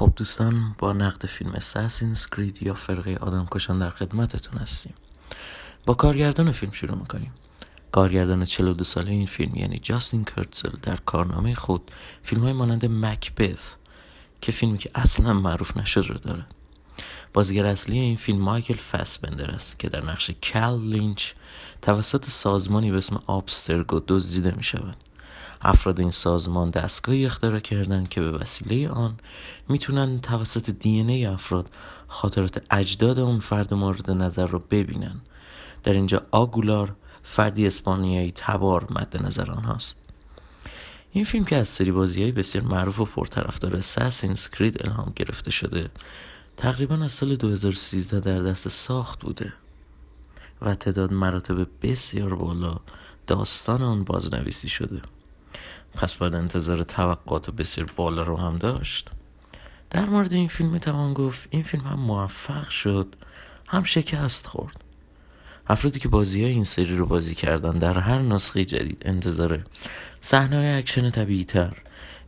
خب دوستان با نقد فیلم اساسینز کرید یا فرقه آدم کشان در خدمتتون هستیم. با کارگردان فیلم شروع می‌کنیم. کارگردان 42 ساله این فیلم یعنی جاستین کرتزل در کارنامه خود فیلم های مانند مکبث که فیلمی که اصلا معروف نشد رو داره. بازیگر اصلی این فیلم مایکل فسبندر است که در نقش کل لینچ توسط سازمانی به اسم آبسترگو دزدیده می شود افراد این سازمان دستگاهی اختراع کردند که به وسیله آن می‌تونن توسط دی ای افراد خاطرات اجداد اون فرد مورد نظر رو ببینن. در اینجا آگولار فردی اسپانیایی تبار مد نظر آنهاست. این فیلم که از سری بازی های بسیار معروف و پرطرفدار اساسینز کرید الهام گرفته شده تقریبا از سال 2013 در دست ساخت بوده و تعداد مراتب بسیار بالا داستان آن بازنویسی شده. پس باید انتظار توقعات بسیار بالا رو هم داشت. در مورد این فیلم توان گفت این فیلم هم موفق شد هم شکست خورد. افرادی که بازی های این سری رو بازی کردن در هر نسخه جدید انتظار صحنه های اکشن طبیعی تر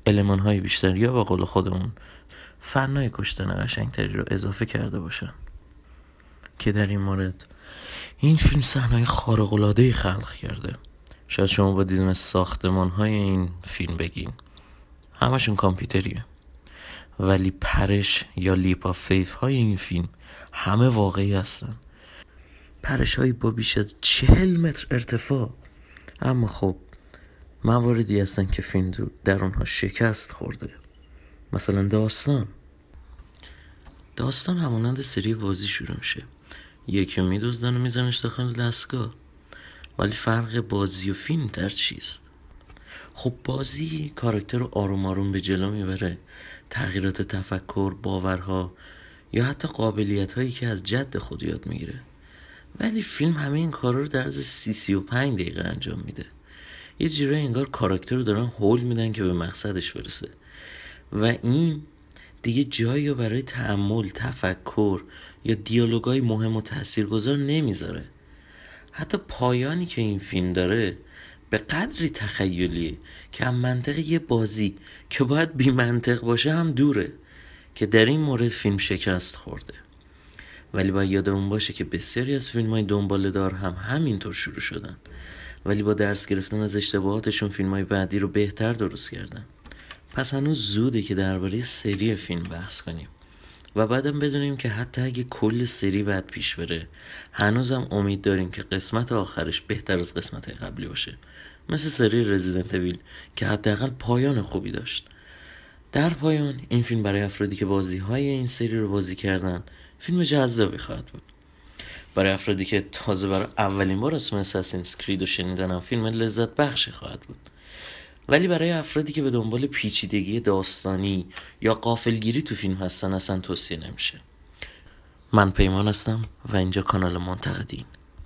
المان های بیشتر یا به قول خودمون فنای کشتن قشنگتری رو اضافه کرده باشن. که در این مورد این فیلم صحنه خارق خلق کرده. شاید شما با دیدن ساختمان های این فیلم بگین. همشون کامپیوتریه. ولی پرش یا لیپا فیف های این فیلم همه واقعی هستن. پرش های با بیش از چهل متر ارتفاع. اما خب مواردی هستن که فیلم در اونها شکست خورده. مثلا داستان. داستان همانند سری بازی شروع میشه. یکی میدوزدن و میزنش داخل دستگاه. ولی فرق بازی و فیلم در چیست؟ خب بازی کاراکتر رو آروم آروم به جلو می‌بره. تغییرات تفکر باورها یا حتی قابلیت هایی که از جد خود یاد می‌گیره. ولی فیلم همه این کارا رو در از سی سی و پنج دقیقه انجام میده. یه جیره انگار کاراکتر رو دارن هول میدن که به مقصدش برسه. و این دیگه جایی رو برای تعمل تفکر یا دیالوگای مهم و تاثیرگذار نمی‌ذاره. حتی پایانی که این فیلم داره به قدری تخیلیه که هم منطق یه بازی که باید بی منطق باشه هم دوره که در این مورد فیلم شکست خورده. ولی باید یادمون باشه که بسیاری از فیلم های دنباله دار هم همینطور شروع شدن. ولی با درس گرفتن از اشتباهاتشون فیلم های بعدی رو بهتر درست کردن. پس هنوز زوده که درباره سری فیلم بحث کنیم. و بعدم بدونیم که حتی اگه کل سری بعد پیش بره هنوزم امید داریم که قسمت آخرش بهتر از قسمت قبلی باشه. مثل سری رزیدنت ویل که حداقل پایان خوبی داشت. در پایان این فیلم برای افرادی که بازی های این سری رو بازی کردن فیلم جذابی خواهد بود. برای افرادی که تازه برای اولین بار اسم اساسینز کرید رو شنیدن فیلم لذت بخشی خواهد بود. ولی برای افرادی که به دنبال پیچیدگی داستانی یا قافلگیری تو فیلم هستن اصلا توصیه نمیشه. من پیمان هستم و اینجا کانال منتقدین.